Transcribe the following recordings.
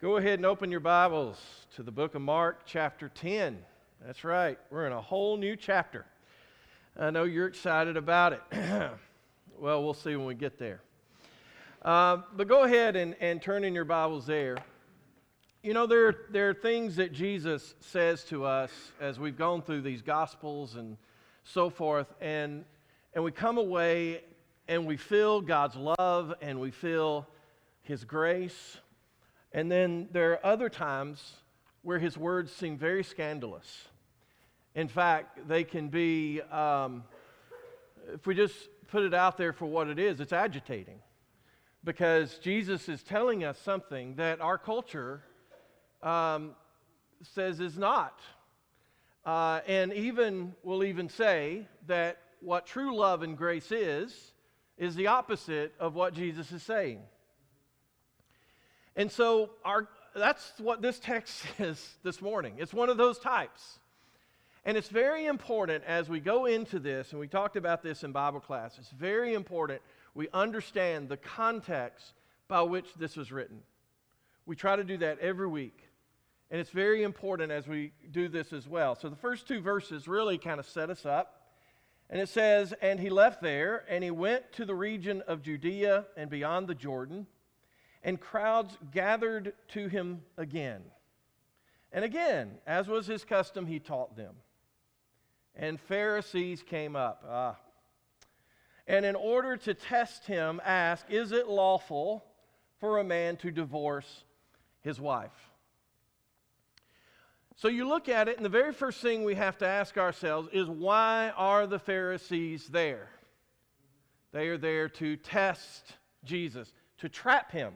Go ahead and open your Bibles to the book of Mark, chapter 10. That's right, we're in a whole new chapter. I know you're excited about it. well, we'll see when we get there. Uh, but go ahead and, and turn in your Bibles there. You know, there, there are things that Jesus says to us as we've gone through these Gospels and so forth, and, and we come away and we feel God's love and we feel His grace and then there are other times where his words seem very scandalous. In fact, they can be, um, if we just put it out there for what it is, it's agitating. Because Jesus is telling us something that our culture um, says is not. Uh, and even, we'll even say that what true love and grace is, is the opposite of what Jesus is saying. And so our, that's what this text is this morning. It's one of those types. And it's very important as we go into this, and we talked about this in Bible class, it's very important we understand the context by which this was written. We try to do that every week. And it's very important as we do this as well. So the first two verses really kind of set us up. And it says, And he left there, and he went to the region of Judea and beyond the Jordan and crowds gathered to him again. And again, as was his custom, he taught them. And Pharisees came up. Ah. And in order to test him, asked, Is it lawful for a man to divorce his wife? So you look at it, and the very first thing we have to ask ourselves is why are the Pharisees there? They are there to test Jesus, to trap him.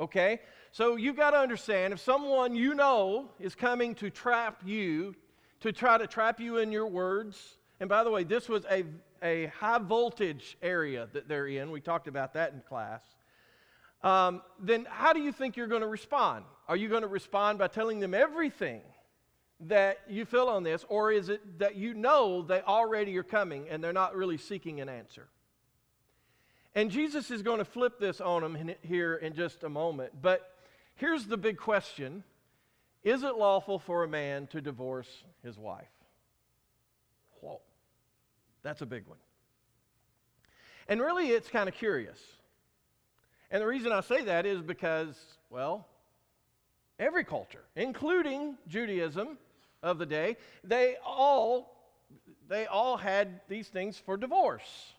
Okay? So you've got to understand if someone you know is coming to trap you, to try to trap you in your words, and by the way, this was a, a high voltage area that they're in. We talked about that in class. Um, then how do you think you're going to respond? Are you going to respond by telling them everything that you feel on this, or is it that you know they already are coming and they're not really seeking an answer? And Jesus is going to flip this on them here in just a moment. But here's the big question Is it lawful for a man to divorce his wife? Whoa, that's a big one. And really, it's kind of curious. And the reason I say that is because, well, every culture, including Judaism of the day, they all they all had these things for divorce.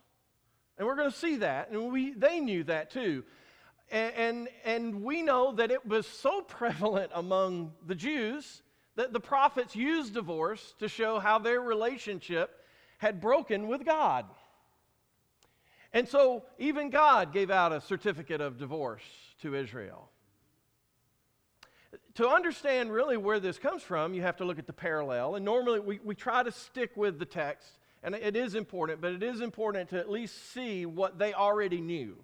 And we're going to see that. And we, they knew that too. And, and, and we know that it was so prevalent among the Jews that the prophets used divorce to show how their relationship had broken with God. And so even God gave out a certificate of divorce to Israel. To understand really where this comes from, you have to look at the parallel. And normally we, we try to stick with the text and it is important, but it is important to at least see what they already knew.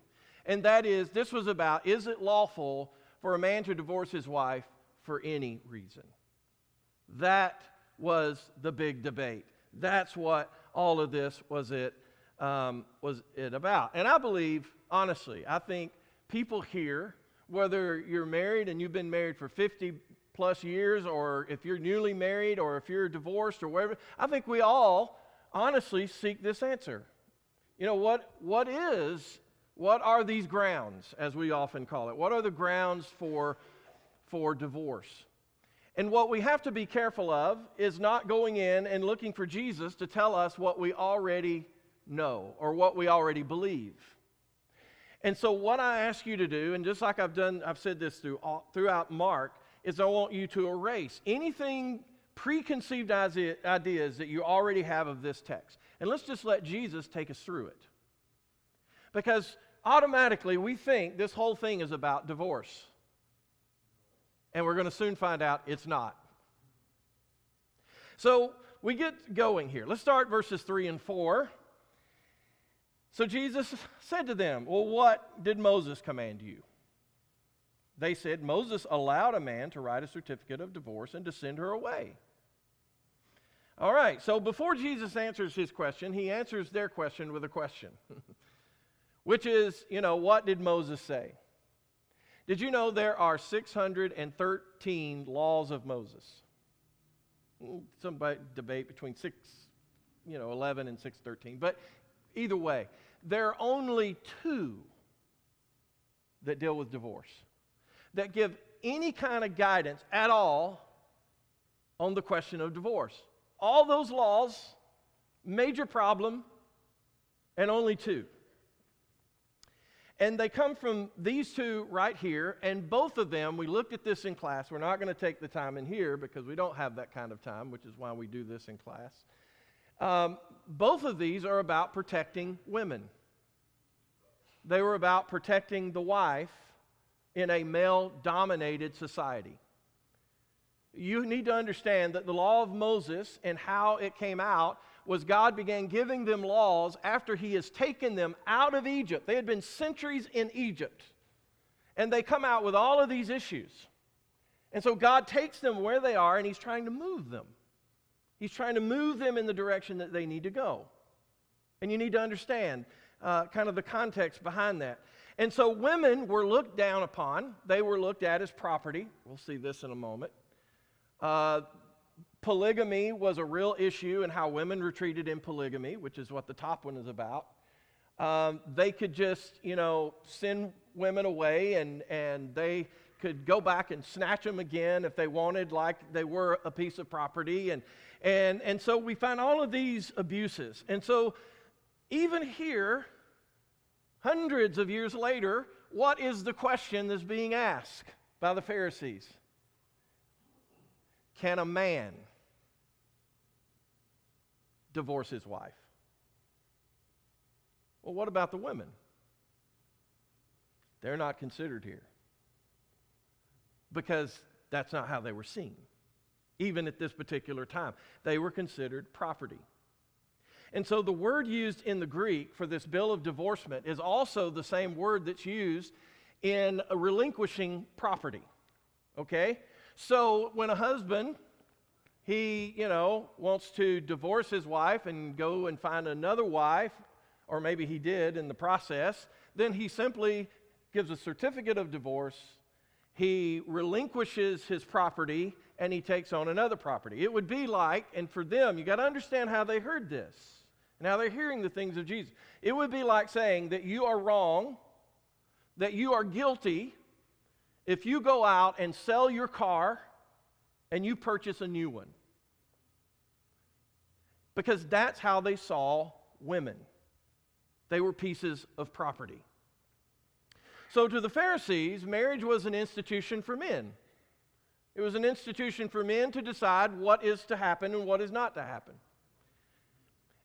And that is, this was about is it lawful for a man to divorce his wife for any reason? That was the big debate. That's what all of this was it, um, was it about. And I believe, honestly, I think people here, whether you're married and you've been married for 50 plus years, or if you're newly married, or if you're divorced, or whatever, I think we all honestly seek this answer. You know, what, what is, what are these grounds, as we often call it? What are the grounds for, for divorce? And what we have to be careful of is not going in and looking for Jesus to tell us what we already know or what we already believe. And so, what I ask you to do, and just like I've done, I've said this through, throughout Mark, is I want you to erase anything preconceived ideas that you already have of this text. And let's just let Jesus take us through it. Because automatically we think this whole thing is about divorce. And we're going to soon find out it's not. So we get going here. Let's start verses 3 and 4. So Jesus said to them, Well, what did Moses command you? They said, Moses allowed a man to write a certificate of divorce and to send her away. All right, so before Jesus answers his question, he answers their question with a question, which is, you know, what did Moses say? Did you know there are 613 laws of Moses? Hmm, some debate between 6, you know, 11 and 613. But either way, there are only two that deal with divorce, that give any kind of guidance at all on the question of divorce. All those laws, major problem, and only two. And they come from these two right here, and both of them, we looked at this in class. We're not going to take the time in here because we don't have that kind of time, which is why we do this in class. Um, both of these are about protecting women. They were about protecting the wife in a male dominated society. You need to understand that the law of Moses and how it came out was God began giving them laws after He has taken them out of Egypt. They had been centuries in Egypt. And they come out with all of these issues. And so God takes them where they are and He's trying to move them. He's trying to move them in the direction that they need to go. And you need to understand uh, kind of the context behind that. And so women were looked down upon, they were looked at as property. We'll see this in a moment. Uh, polygamy was a real issue and how women were treated in polygamy, which is what the top one is about. Um, they could just, you know, send women away and, and they could go back and snatch them again if they wanted, like they were a piece of property. And, and, and so we find all of these abuses. And so even here, hundreds of years later, what is the question that's being asked by the Pharisees? Can a man divorce his wife? Well, what about the women? They're not considered here because that's not how they were seen. Even at this particular time, they were considered property. And so the word used in the Greek for this bill of divorcement is also the same word that's used in relinquishing property. Okay? So when a husband he, you know, wants to divorce his wife and go and find another wife, or maybe he did in the process, then he simply gives a certificate of divorce, he relinquishes his property, and he takes on another property. It would be like, and for them, you got to understand how they heard this and how they're hearing the things of Jesus. It would be like saying that you are wrong, that you are guilty if you go out and sell your car and you purchase a new one because that's how they saw women. They were pieces of property. So, to the Pharisees, marriage was an institution for men. It was an institution for men to decide what is to happen and what is not to happen.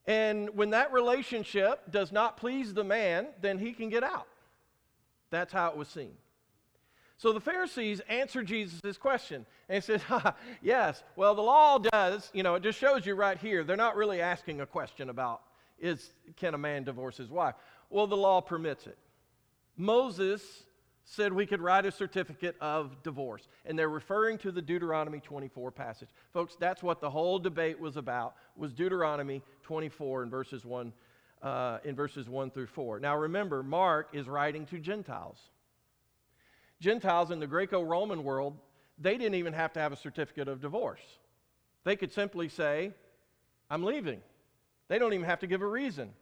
And when that relationship does not please the man, then he can get out. That's how it was seen. So the Pharisees answered Jesus' question. And said, Yes, well, the law does, you know, it just shows you right here. They're not really asking a question about is can a man divorce his wife? Well, the law permits it. Moses said we could write a certificate of divorce. And they're referring to the Deuteronomy 24 passage. Folks, that's what the whole debate was about, was Deuteronomy 24 in verses 1, uh, in verses 1 through 4. Now remember, Mark is writing to Gentiles. Gentiles in the Greco Roman world, they didn't even have to have a certificate of divorce. They could simply say, I'm leaving. They don't even have to give a reason,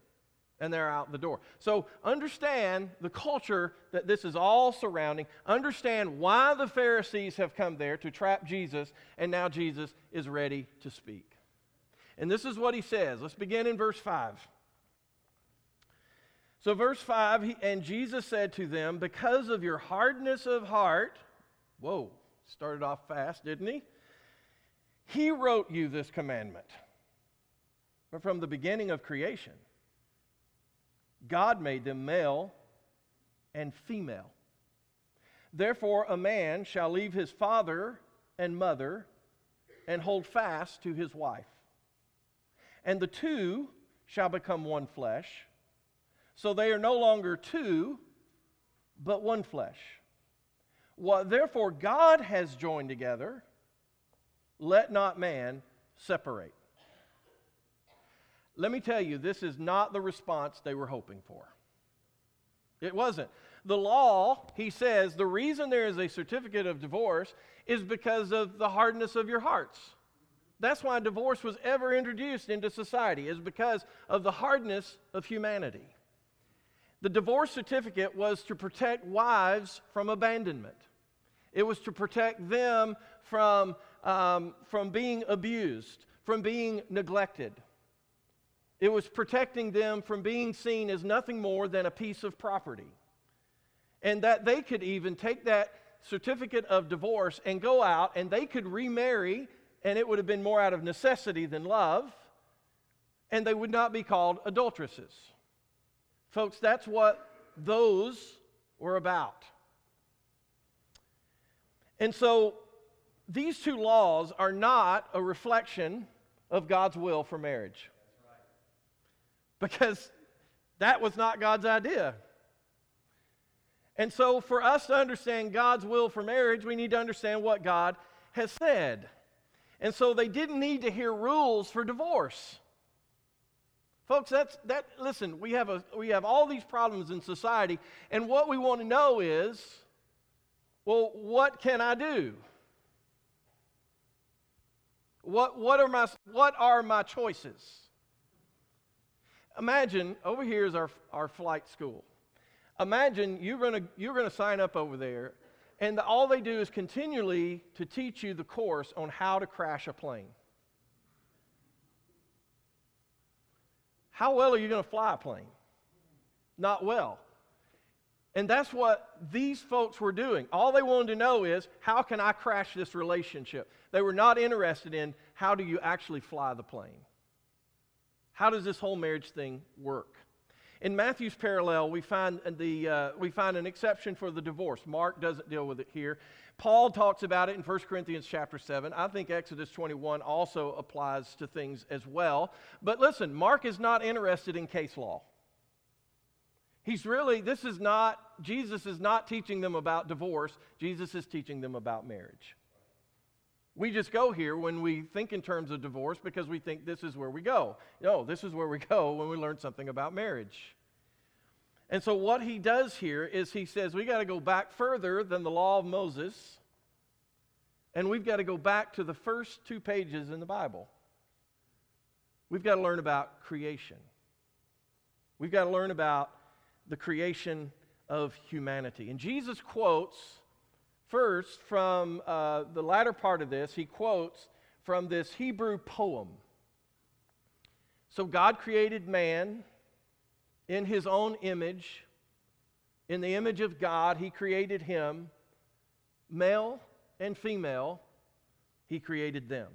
and they're out the door. So understand the culture that this is all surrounding. Understand why the Pharisees have come there to trap Jesus, and now Jesus is ready to speak. And this is what he says. Let's begin in verse 5. So, verse 5, he, and Jesus said to them, Because of your hardness of heart, whoa, started off fast, didn't he? He wrote you this commandment. But from the beginning of creation, God made them male and female. Therefore, a man shall leave his father and mother and hold fast to his wife. And the two shall become one flesh. So they are no longer two, but one flesh. What therefore God has joined together, let not man separate. Let me tell you, this is not the response they were hoping for. It wasn't. The law, he says, the reason there is a certificate of divorce is because of the hardness of your hearts. That's why divorce was ever introduced into society, is because of the hardness of humanity. The divorce certificate was to protect wives from abandonment. It was to protect them from, um, from being abused, from being neglected. It was protecting them from being seen as nothing more than a piece of property. And that they could even take that certificate of divorce and go out and they could remarry, and it would have been more out of necessity than love, and they would not be called adulteresses. Folks, that's what those were about. And so these two laws are not a reflection of God's will for marriage. Because that was not God's idea. And so, for us to understand God's will for marriage, we need to understand what God has said. And so, they didn't need to hear rules for divorce. Folks, that's that listen, we have a we have all these problems in society, and what we want to know is, well, what can I do? What, what, are my, what are my choices? Imagine, over here is our, our flight school. Imagine you're gonna you're gonna sign up over there, and all they do is continually to teach you the course on how to crash a plane. How well are you going to fly a plane? Not well. And that's what these folks were doing. All they wanted to know is how can I crash this relationship? They were not interested in how do you actually fly the plane? How does this whole marriage thing work? In Matthew's parallel, we find, the, uh, we find an exception for the divorce. Mark doesn't deal with it here. Paul talks about it in 1 Corinthians chapter 7. I think Exodus 21 also applies to things as well. But listen, Mark is not interested in case law. He's really, this is not, Jesus is not teaching them about divorce, Jesus is teaching them about marriage. We just go here when we think in terms of divorce because we think this is where we go. No, this is where we go when we learn something about marriage. And so, what he does here is he says we got to go back further than the law of Moses, and we've got to go back to the first two pages in the Bible. We've got to learn about creation. We've got to learn about the creation of humanity. And Jesus quotes first from uh, the latter part of this, he quotes from this Hebrew poem. So God created man in his own image. In the image of God, he created him. Male and female, he created them.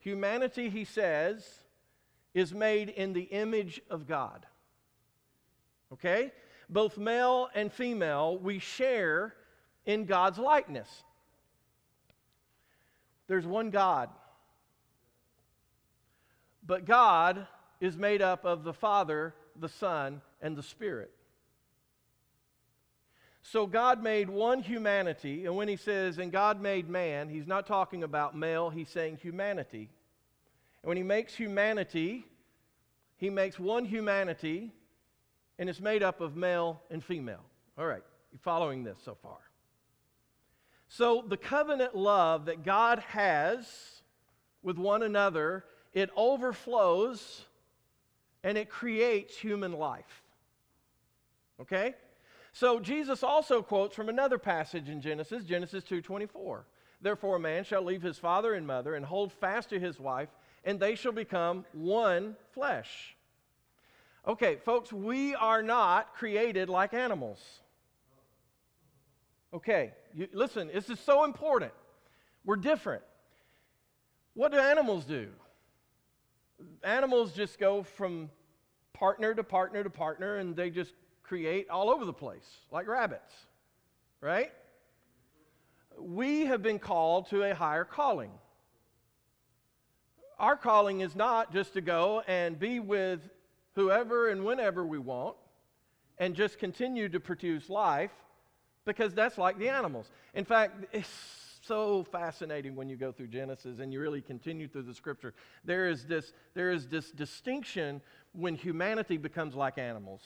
Humanity, he says, is made in the image of God. Okay? Both male and female, we share in God's likeness. There's one God. But God is made up of the Father, the Son, and the Spirit. So God made one humanity, and when he says, and God made man, he's not talking about male, he's saying humanity. And when he makes humanity, he makes one humanity and it's made up of male and female. All right, you following this so far? So, the covenant love that God has with one another, it overflows and it creates human life. Okay? So Jesus also quotes from another passage in Genesis, Genesis 2:24. Therefore a man shall leave his father and mother and hold fast to his wife, and they shall become one flesh. Okay, folks, we are not created like animals. Okay, you, listen, this is so important. We're different. What do animals do? Animals just go from partner to partner to partner and they just create all over the place, like rabbits, right? We have been called to a higher calling. Our calling is not just to go and be with whoever and whenever we want and just continue to produce life because that's like the animals. In fact, it's so fascinating when you go through Genesis and you really continue through the scripture. There is this, there is this distinction when humanity becomes like animals.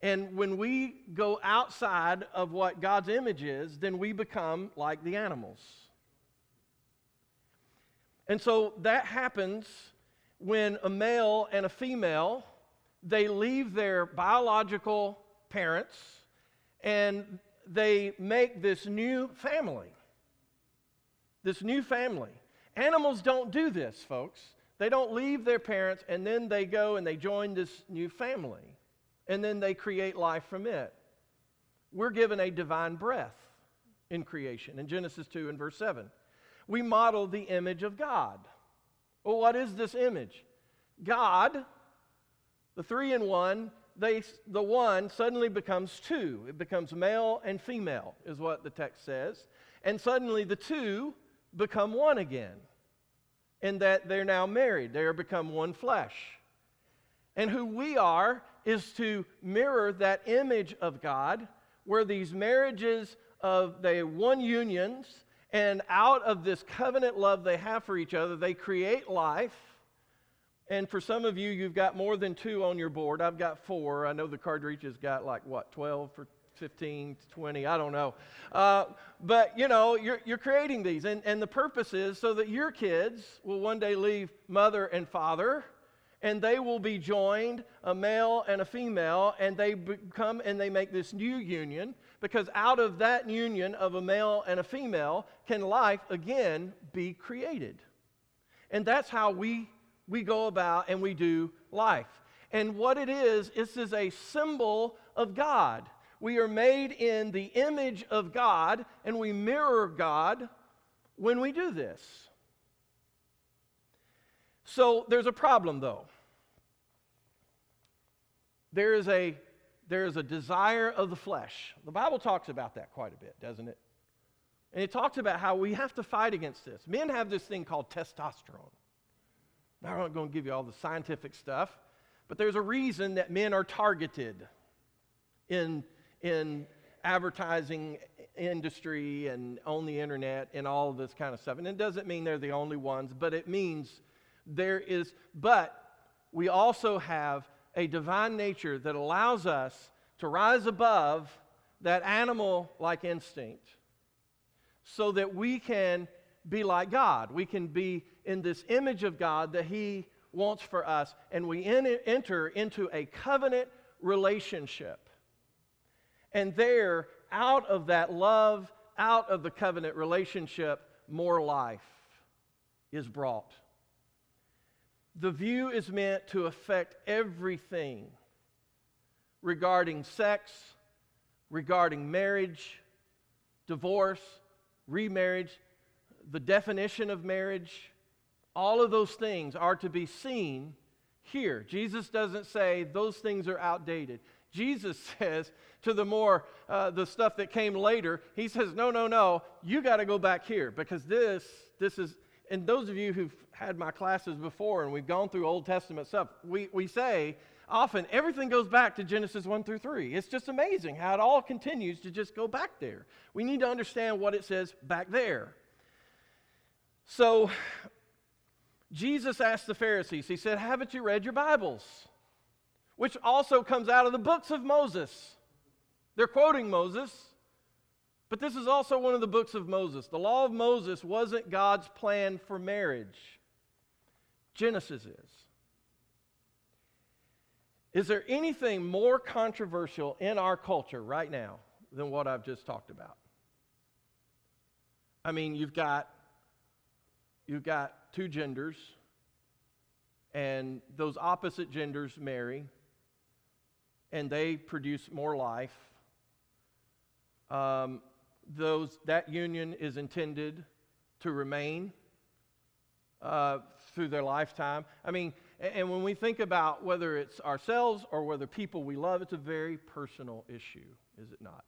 And when we go outside of what God's image is, then we become like the animals. And so that happens when a male and a female they leave their biological parents and they make this new family. This new family. Animals don't do this, folks. They don't leave their parents and then they go and they join this new family. And then they create life from it. We're given a divine breath in creation in Genesis 2 and verse 7. We model the image of God. Well, what is this image? God, the three in one, they, the one suddenly becomes two. It becomes male and female, is what the text says. And suddenly the two become one again. In that they're now married, they are become one flesh. And who we are is to mirror that image of God, where these marriages of the one unions, and out of this covenant love they have for each other, they create life and for some of you, you've got more than two on your board. I've got four. I know the card has got like, what, 12 for 15 20, I don't know. Uh, but, you know, you're, you're creating these. And, and the purpose is so that your kids will one day leave mother and father, and they will be joined, a male and a female, and they come and they make this new union. Because out of that union of a male and a female can life again be created. And that's how we we go about and we do life. And what it is, this is a symbol of God. We are made in the image of God and we mirror God when we do this. So there's a problem though. There is a there is a desire of the flesh. The Bible talks about that quite a bit, doesn't it? And it talks about how we have to fight against this. Men have this thing called testosterone. I'm not going to give you all the scientific stuff, but there's a reason that men are targeted in, in advertising industry and on the internet and all this kind of stuff. And it doesn't mean they're the only ones, but it means there is, but we also have a divine nature that allows us to rise above that animal like instinct so that we can be like God. We can be in this image of God that He wants for us, and we enter into a covenant relationship. And there, out of that love, out of the covenant relationship, more life is brought. The view is meant to affect everything regarding sex, regarding marriage, divorce, remarriage, the definition of marriage, all of those things are to be seen here. Jesus doesn't say those things are outdated. Jesus says to the more, uh, the stuff that came later, he says, no, no, no, you got to go back here because this, this is, and those of you who've had my classes before and we've gone through Old Testament stuff, we, we say often everything goes back to Genesis 1 through 3. It's just amazing how it all continues to just go back there. We need to understand what it says back there. So Jesus asked the Pharisees, He said, Haven't you read your Bibles? Which also comes out of the books of Moses. They're quoting Moses, but this is also one of the books of Moses. The law of Moses wasn't God's plan for marriage, Genesis is. Is there anything more controversial in our culture right now than what I've just talked about? I mean, you've got you've got two genders, and those opposite genders marry, and they produce more life. Um, those, that union is intended to remain uh, through their lifetime. I mean, and when we think about whether it's ourselves or whether people we love, it's a very personal issue, is it not?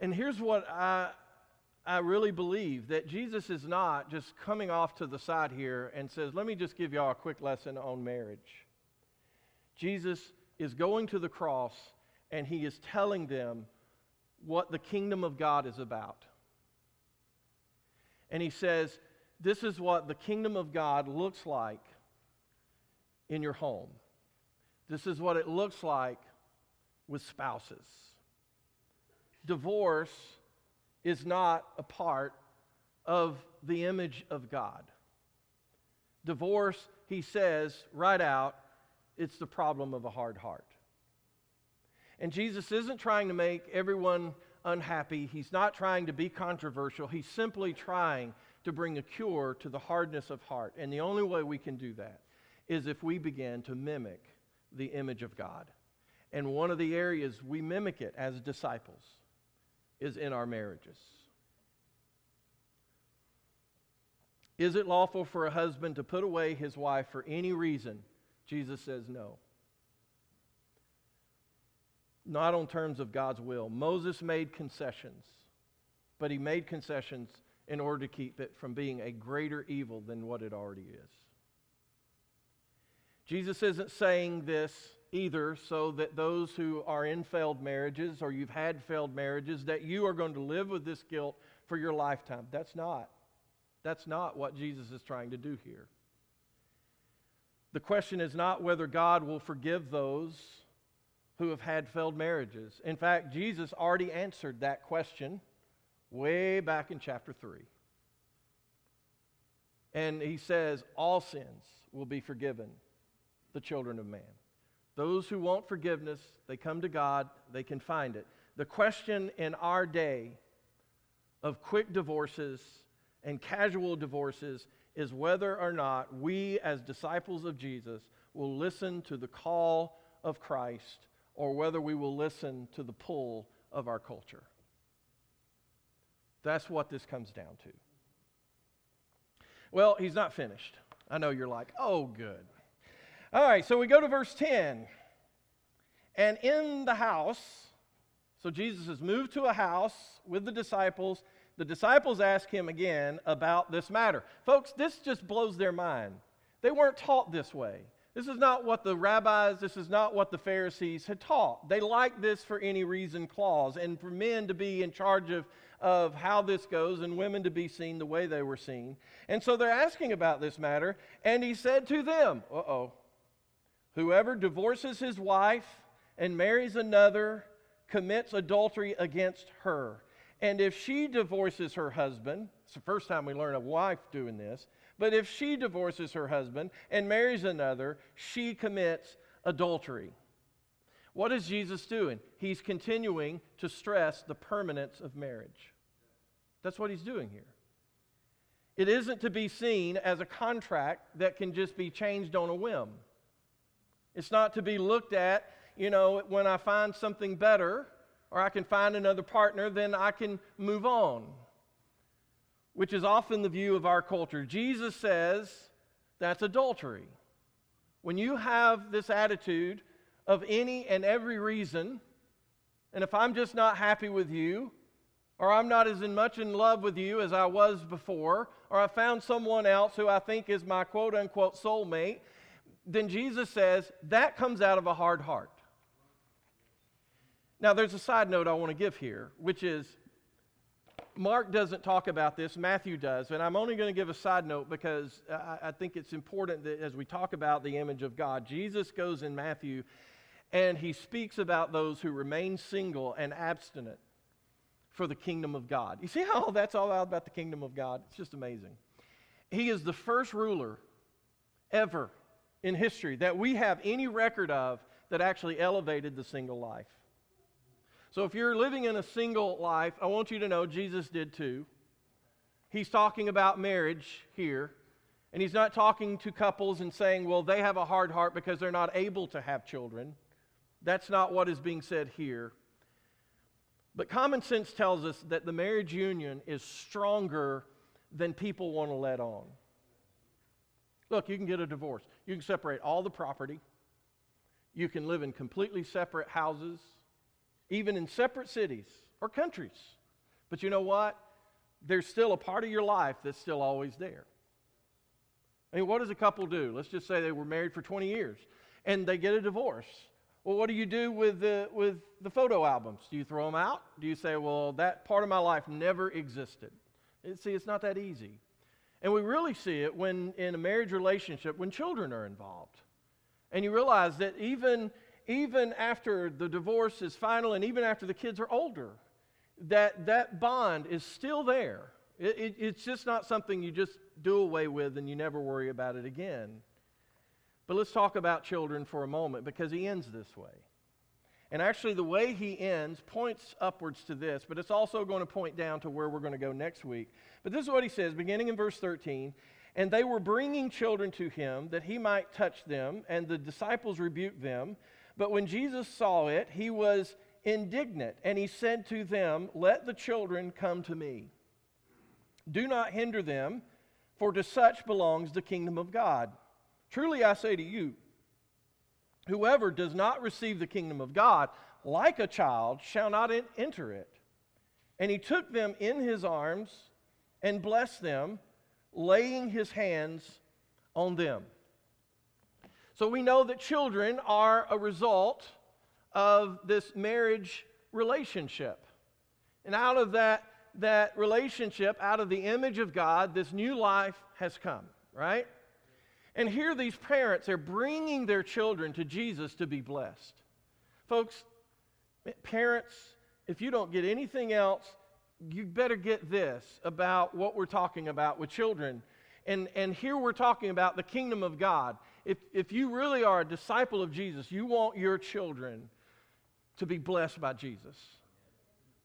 And here's what I, I really believe that Jesus is not just coming off to the side here and says, Let me just give y'all a quick lesson on marriage. Jesus is going to the cross and he is telling them what the kingdom of God is about. And he says, This is what the kingdom of God looks like in your home. This is what it looks like with spouses. Divorce is not a part of the image of God. Divorce, he says right out, it's the problem of a hard heart. And Jesus isn't trying to make everyone unhappy. He's not trying to be controversial. He's simply trying to bring a cure to the hardness of heart. And the only way we can do that is if we begin to mimic the image of God. And one of the areas we mimic it as disciples is in our marriages. Is it lawful for a husband to put away his wife for any reason? Jesus says no. Not on terms of God's will. Moses made concessions, but he made concessions in order to keep it from being a greater evil than what it already is. Jesus isn't saying this either so that those who are in failed marriages or you've had failed marriages that you are going to live with this guilt for your lifetime. That's not. That's not what Jesus is trying to do here. The question is not whether God will forgive those who have had failed marriages. In fact, Jesus already answered that question way back in chapter 3. And he says, All sins will be forgiven the children of man. Those who want forgiveness, they come to God, they can find it. The question in our day of quick divorces and casual divorces is whether or not we, as disciples of Jesus, will listen to the call of Christ or whether we will listen to the pull of our culture. That's what this comes down to. Well, he's not finished. I know you're like, oh, good. All right, so we go to verse 10. And in the house, so Jesus has moved to a house with the disciples. The disciples ask him again about this matter. Folks, this just blows their mind. They weren't taught this way. This is not what the rabbis, this is not what the Pharisees had taught. They like this for any reason clause, and for men to be in charge of, of how this goes, and women to be seen the way they were seen. And so they're asking about this matter, and he said to them, Uh oh, whoever divorces his wife and marries another commits adultery against her. And if she divorces her husband, it's the first time we learn a wife doing this, but if she divorces her husband and marries another, she commits adultery. What is Jesus doing? He's continuing to stress the permanence of marriage. That's what he's doing here. It isn't to be seen as a contract that can just be changed on a whim. It's not to be looked at, you know, when I find something better or I can find another partner, then I can move on which is often the view of our culture. Jesus says that's adultery. When you have this attitude of any and every reason, and if I'm just not happy with you, or I'm not as in much in love with you as I was before, or I found someone else who I think is my quote unquote soulmate, then Jesus says that comes out of a hard heart. Now, there's a side note I want to give here, which is Mark doesn't talk about this, Matthew does. And I'm only going to give a side note because I, I, think it's important that as we talk about the image of God, Jesus goes in Matthew and he speaks about those who remain single and abstinent for the kingdom of God. You see how that's all about the kingdom of God? It's just amazing. He is the first ruler ever in history that we have any record of that actually elevated the single life. So if you're living in a single life, I want you to know Jesus did too. He's talking about marriage here. And he's not talking to couples and saying, well, they have a hard heart because they're not able to have children. That's not what is being said here. But common sense tells us that the marriage union is stronger than people want to let on. Look, you can get a divorce. You can separate all the property. You can live in completely separate houses even in separate cities or countries. But you know what? There's still a part of your life that's still always there. I mean, what does a couple do? Let's just say they were married for 20 years and they get a divorce. Well, what do you do with the, with the photo albums? Do you throw them out? Do you say, well, that part of my life never existed? See, it's not that easy. And we really see it when in a marriage relationship when children are involved. And you realize that even, even after the divorce is final and even after the kids are older, that that bond is still there. It, it, it's just not something you just do away with and you never worry about it again. But let's talk about children for a moment because he ends this way. And actually, the way he ends points upwards to this, but it's also going to point down to where we're going to go next week. But this is what he says, beginning in verse 13. And they were bringing children to him that he might touch them, and the disciples rebuked them. But when Jesus saw it, he was indignant, and he said to them, Let the children come to me. Do not hinder them, for to such belongs the kingdom of God. Truly I say to you, whoever does not receive the kingdom of God like a child shall not enter it. And he took them in his arms and blessed them, laying his hands on them. So we know that children are a result of this marriage relationship. And out of that, that relationship, out of the image of God, this new life has come, right? And here, these parents are bringing their children to Jesus to be blessed. Folks, parents, if you don't get anything else, you better get this about what we're talking about with children. And, and here we're talking about the kingdom of God. If, if you really are a disciple of Jesus, you want your children to be blessed by Jesus.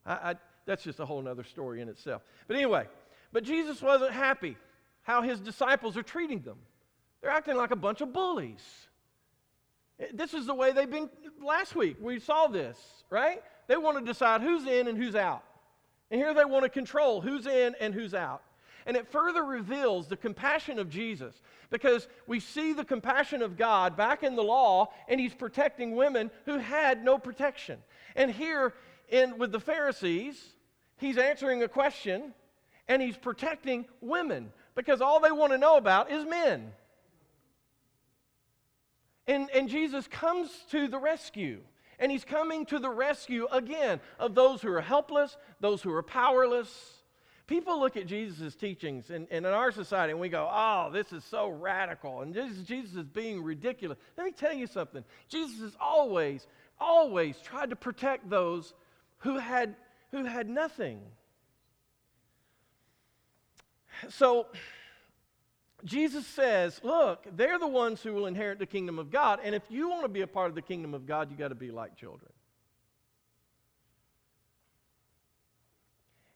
I, I, that's just a whole other story in itself. But anyway, but Jesus wasn't happy how his disciples are treating them. They're acting like a bunch of bullies. This is the way they've been last week. We saw this, right? They want to decide who's in and who's out. And here they want to control who's in and who's out. And it further reveals the compassion of Jesus because we see the compassion of God back in the law, and He's protecting women who had no protection. And here in, with the Pharisees, He's answering a question and He's protecting women because all they want to know about is men. And, and Jesus comes to the rescue. And he's coming to the rescue again of those who are helpless, those who are powerless. People look at Jesus' teachings and, and in our society and we go, oh, this is so radical. And Jesus, Jesus is being ridiculous. Let me tell you something. Jesus has always, always tried to protect those who had, who had nothing. So, Jesus says, look, they're the ones who will inherit the kingdom of God. And if you want to be a part of the kingdom of God, you got to be like children.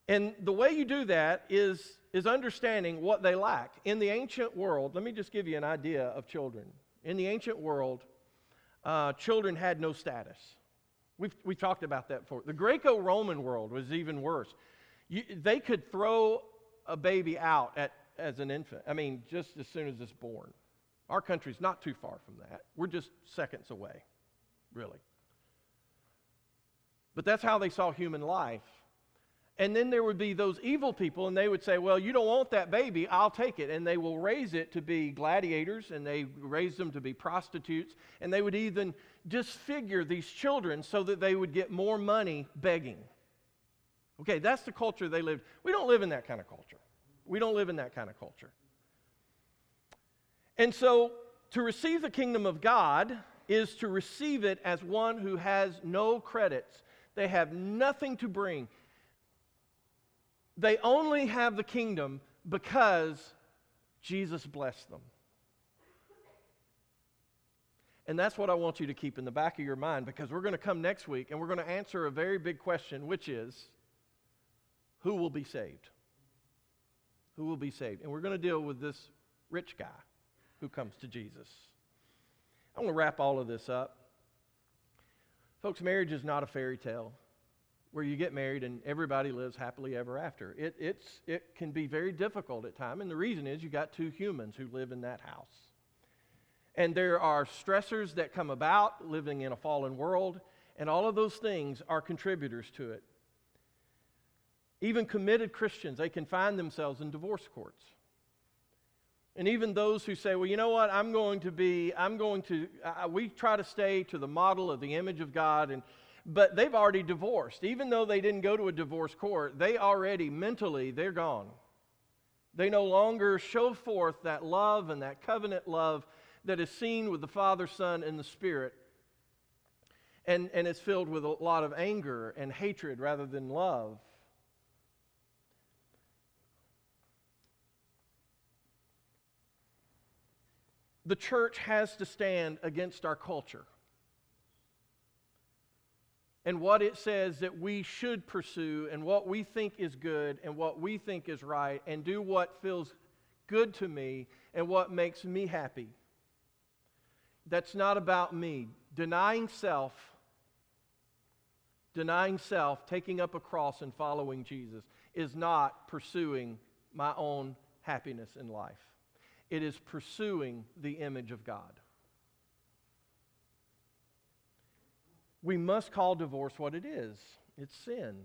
And the way you do that is, is understanding what they lack. In the ancient world, let me just give you an idea of children. In the ancient world, uh, children had no status. We've, we've talked about that before. The Greco Roman world was even worse. You, they could throw a baby out at as an infant. I mean, just as soon as it's born. Our country's not too far from that. We're just seconds away, really. But that's how they saw human life. And then there would be those evil people, and they would say, Well, you don't want that baby, I'll take it. And they will raise it to be gladiators, and they raise them to be prostitutes, and they would even disfigure these children so that they would get more money begging. Okay, that's the culture they lived. We don't live in that kind of culture. We don't live in that kind of culture. And so, to receive the kingdom of God is to receive it as one who has no credits. They have nothing to bring. They only have the kingdom because Jesus blessed them. And that's what I want you to keep in the back of your mind because we're going to come next week and we're going to answer a very big question, which is who will be saved? Who will be saved. And we're going to deal with this rich guy who comes to Jesus. I want to wrap all of this up. Folks, marriage is not a fairy tale where you get married and everybody lives happily ever after. It, it's, it can be very difficult at times, and the reason is you got two humans who live in that house. And there are stressors that come about living in a fallen world, and all of those things are contributors to it. Even committed Christians, they can find themselves in divorce courts. And even those who say, well, you know what, I'm going to be, I'm going to, we try to stay to the model of the image of God, and, but they've already divorced. Even though they didn't go to a divorce court, they already mentally, they're gone. They no longer show forth that love and that covenant love that is seen with the Father, Son, and the Spirit, and, and it's filled with a lot of anger and hatred rather than love. The church has to stand against our culture and what it says that we should pursue and what we think is good and what we think is right and do what feels good to me and what makes me happy. That's not about me. Denying self, denying self, taking up a cross and following Jesus is not pursuing my own happiness in life. It is pursuing the image of God. we must call divorce what it is it's sin,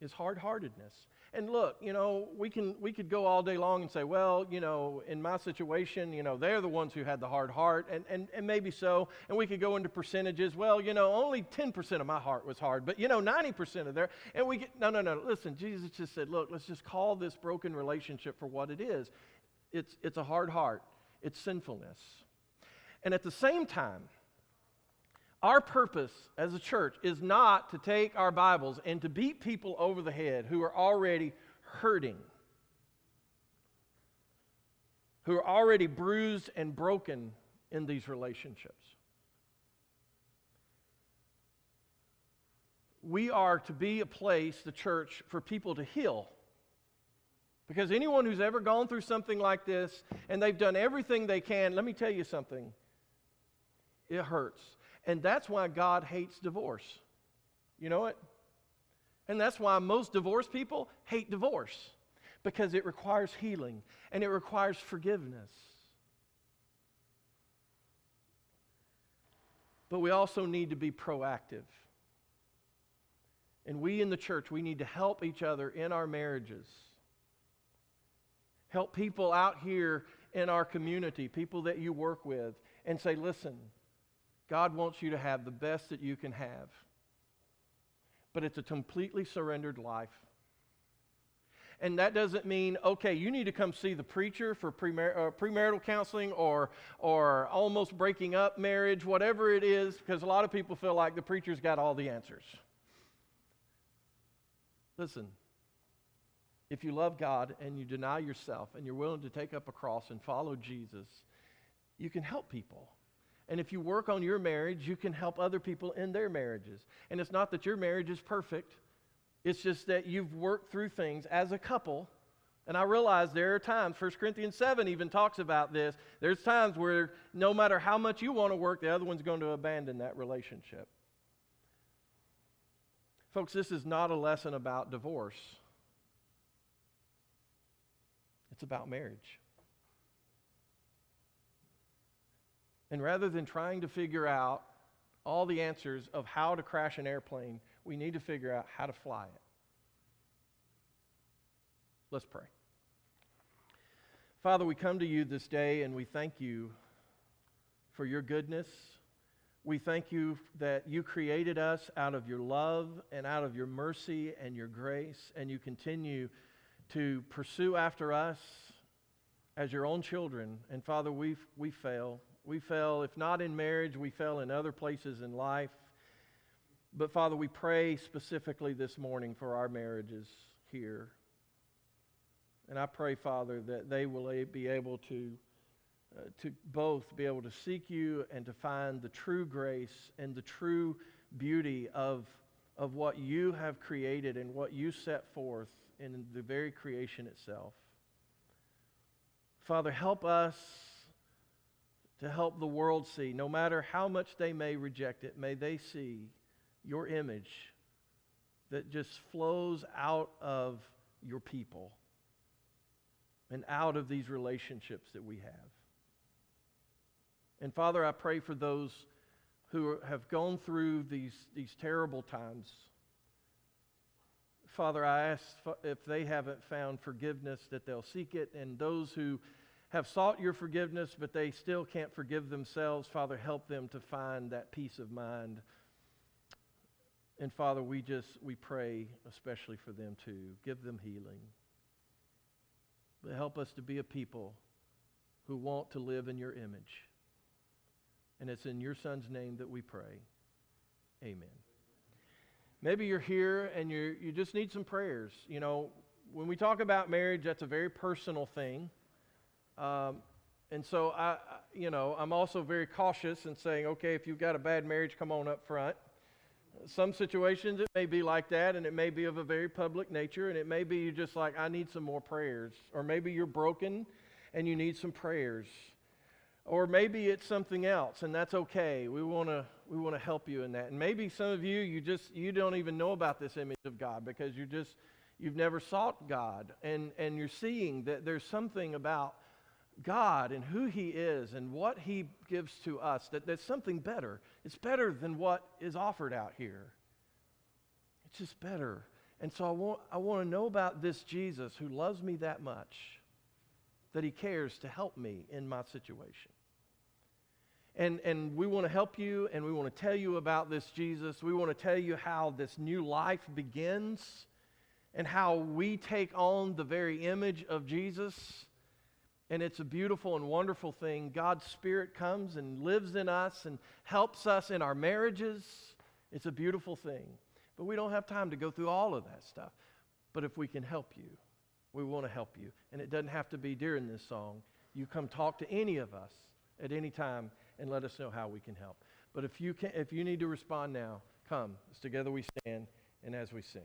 it's hard heartedness. And look, you know, we, can, we could go all day long and say, well, you know, in my situation, you know, they're the ones who had the hard heart, and, and, and maybe so. And we could go into percentages. Well, you know, only 10% of my heart was hard, but, you know, 90% of their. And we get, no, no, no, listen, Jesus just said, look, let's just call this broken relationship for what it is. It's, it's a hard heart, it's sinfulness. And at the same time, our purpose as a church is not to take our Bibles and to beat people over the head who are already hurting, who are already bruised and broken in these relationships. We are to be a place, the church, for people to heal. Because anyone who's ever gone through something like this and they've done everything they can, let me tell you something, it hurts. And that's why God hates divorce. You know it? And that's why most divorced people hate divorce because it requires healing and it requires forgiveness. But we also need to be proactive. And we in the church, we need to help each other in our marriages. Help people out here in our community, people that you work with, and say, listen, God wants you to have the best that you can have. But it's a completely surrendered life. And that doesn't mean, okay, you need to come see the preacher for premar- uh, premarital counseling or, or almost breaking up marriage, whatever it is, because a lot of people feel like the preacher's got all the answers. Listen, if you love God and you deny yourself and you're willing to take up a cross and follow Jesus, you can help people. And if you work on your marriage, you can help other people in their marriages. And it's not that your marriage is perfect, it's just that you've worked through things as a couple. And I realize there are times, 1 Corinthians 7 even talks about this. There's times where no matter how much you want to work, the other one's going to abandon that relationship. Folks, this is not a lesson about divorce, it's about marriage. And rather than trying to figure out all the answers of how to crash an airplane, we need to figure out how to fly it. Let's pray. Father, we come to you this day and we thank you for your goodness. We thank you that you created us out of your love and out of your mercy and your grace, and you continue to pursue after us as your own children. And Father, we we fail. We fell, if not in marriage, we fell in other places in life. But Father, we pray specifically this morning for our marriages here. And I pray, Father, that they will be able to, uh, to both be able to seek you and to find the true grace and the true beauty of, of what you have created and what you set forth in the very creation itself. Father, help us to help the world see, no matter how much they may reject it, may they see your image that just flows out of your people and out of these relationships that we have. And Father, I pray for those who have gone through these, these terrible times. Father, I ask if they haven't found forgiveness that they'll seek it, and those who have sought your forgiveness, but they still can't forgive themselves. Father, help them to find that peace of mind. And Father, we just we pray especially for them too. Give them healing. But help us to be a people who want to live in your image. And it's in your son's name that we pray. Amen. Maybe you're here and you you just need some prayers. You know, when we talk about marriage, that's a very personal thing. Um, and so I, you know, I'm also very cautious in saying, okay, if you've got a bad marriage, come on up front. Some situations it may be like that, and it may be of a very public nature, and it may be you're just like, I need some more prayers. Or maybe you're broken and you need some prayers. Or maybe it's something else, and that's okay. We want to we want to help you in that. And maybe some of you you just you don't even know about this image of God because you just you've never sought God, and and you're seeing that there's something about God and who He is and what He gives to us, that there's something better. It's better than what is offered out here. It's just better. And so I want, I want to know about this Jesus who loves me that much, that He cares to help me in my situation. And, and we want to help you and we want to tell you about this Jesus. We want to tell you how this new life begins and how we take on the very image of Jesus and it's a beautiful and wonderful thing. God's Spirit comes and lives in us and helps us in our marriages. It's a beautiful thing. But we don't have time to go through all of that stuff. But if we can help you, we want to help you. And it doesn't have to be during this song. You come talk to any of us at any time and let us know how we can help. But if you, can, if you need to respond now, come. As together we stand and as we sing.